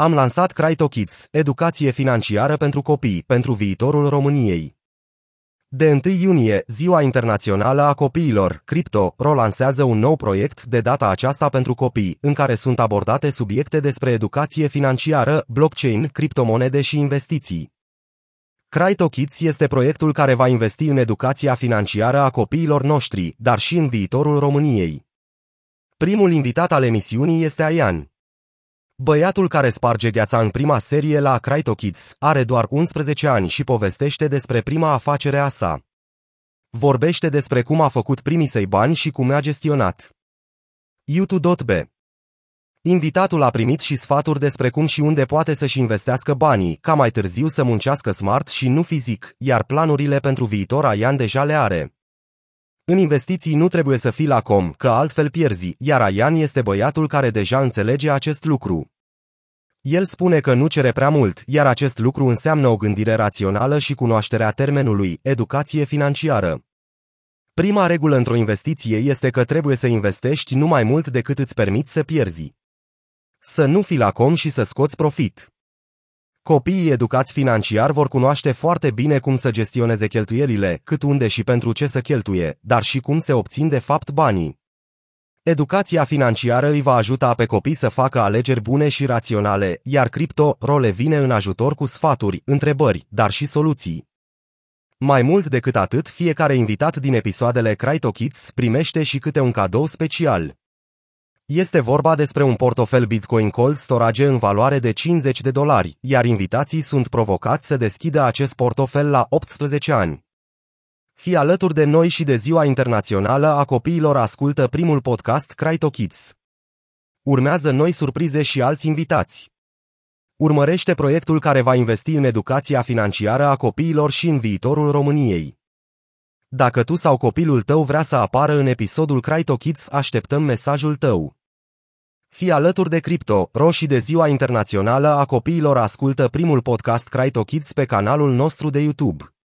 Am lansat Cryto Kids, educație financiară pentru copii, pentru viitorul României. De 1 iunie, Ziua Internațională a Copiilor, Crypto, rolansează un nou proiect de data aceasta pentru copii, în care sunt abordate subiecte despre educație financiară, blockchain, criptomonede și investiții. Cryto Kids este proiectul care va investi în educația financiară a copiilor noștri, dar și în viitorul României. Primul invitat al emisiunii este Aian. Băiatul care sparge gheața în prima serie la Cryto Kids are doar 11 ani și povestește despre prima afacere a sa. Vorbește despre cum a făcut primii săi bani și cum a gestionat. YouTube.b Invitatul a primit și sfaturi despre cum și unde poate să-și investească banii, ca mai târziu să muncească smart și nu fizic, iar planurile pentru viitor Aian deja le are. În investiții nu trebuie să fii la com, că altfel pierzi, iar Aian este băiatul care deja înțelege acest lucru. El spune că nu cere prea mult, iar acest lucru înseamnă o gândire rațională și cunoașterea termenului, educație financiară. Prima regulă într-o investiție este că trebuie să investești nu mai mult decât îți permiți să pierzi. Să nu fii la com și să scoți profit. Copiii educați financiar vor cunoaște foarte bine cum să gestioneze cheltuielile, cât unde și pentru ce să cheltuie, dar și cum se obțin de fapt banii. Educația financiară îi va ajuta pe copii să facă alegeri bune și raționale, iar Crypto Role vine în ajutor cu sfaturi, întrebări, dar și soluții. Mai mult decât atât, fiecare invitat din episoadele Crypto Kids primește și câte un cadou special. Este vorba despre un portofel Bitcoin Cold Storage în valoare de 50 de dolari, iar invitații sunt provocați să deschidă acest portofel la 18 ani. Fii alături de noi și de Ziua Internațională a Copiilor ascultă primul podcast Cryto Kids. Urmează noi surprize și alți invitați. Urmărește proiectul care va investi în educația financiară a copiilor și în viitorul României. Dacă tu sau copilul tău vrea să apară în episodul Cryto Kids, așteptăm mesajul tău. Fii alături de Crypto, roșii de Ziua Internațională a Copiilor ascultă primul podcast Cryto Kids pe canalul nostru de YouTube.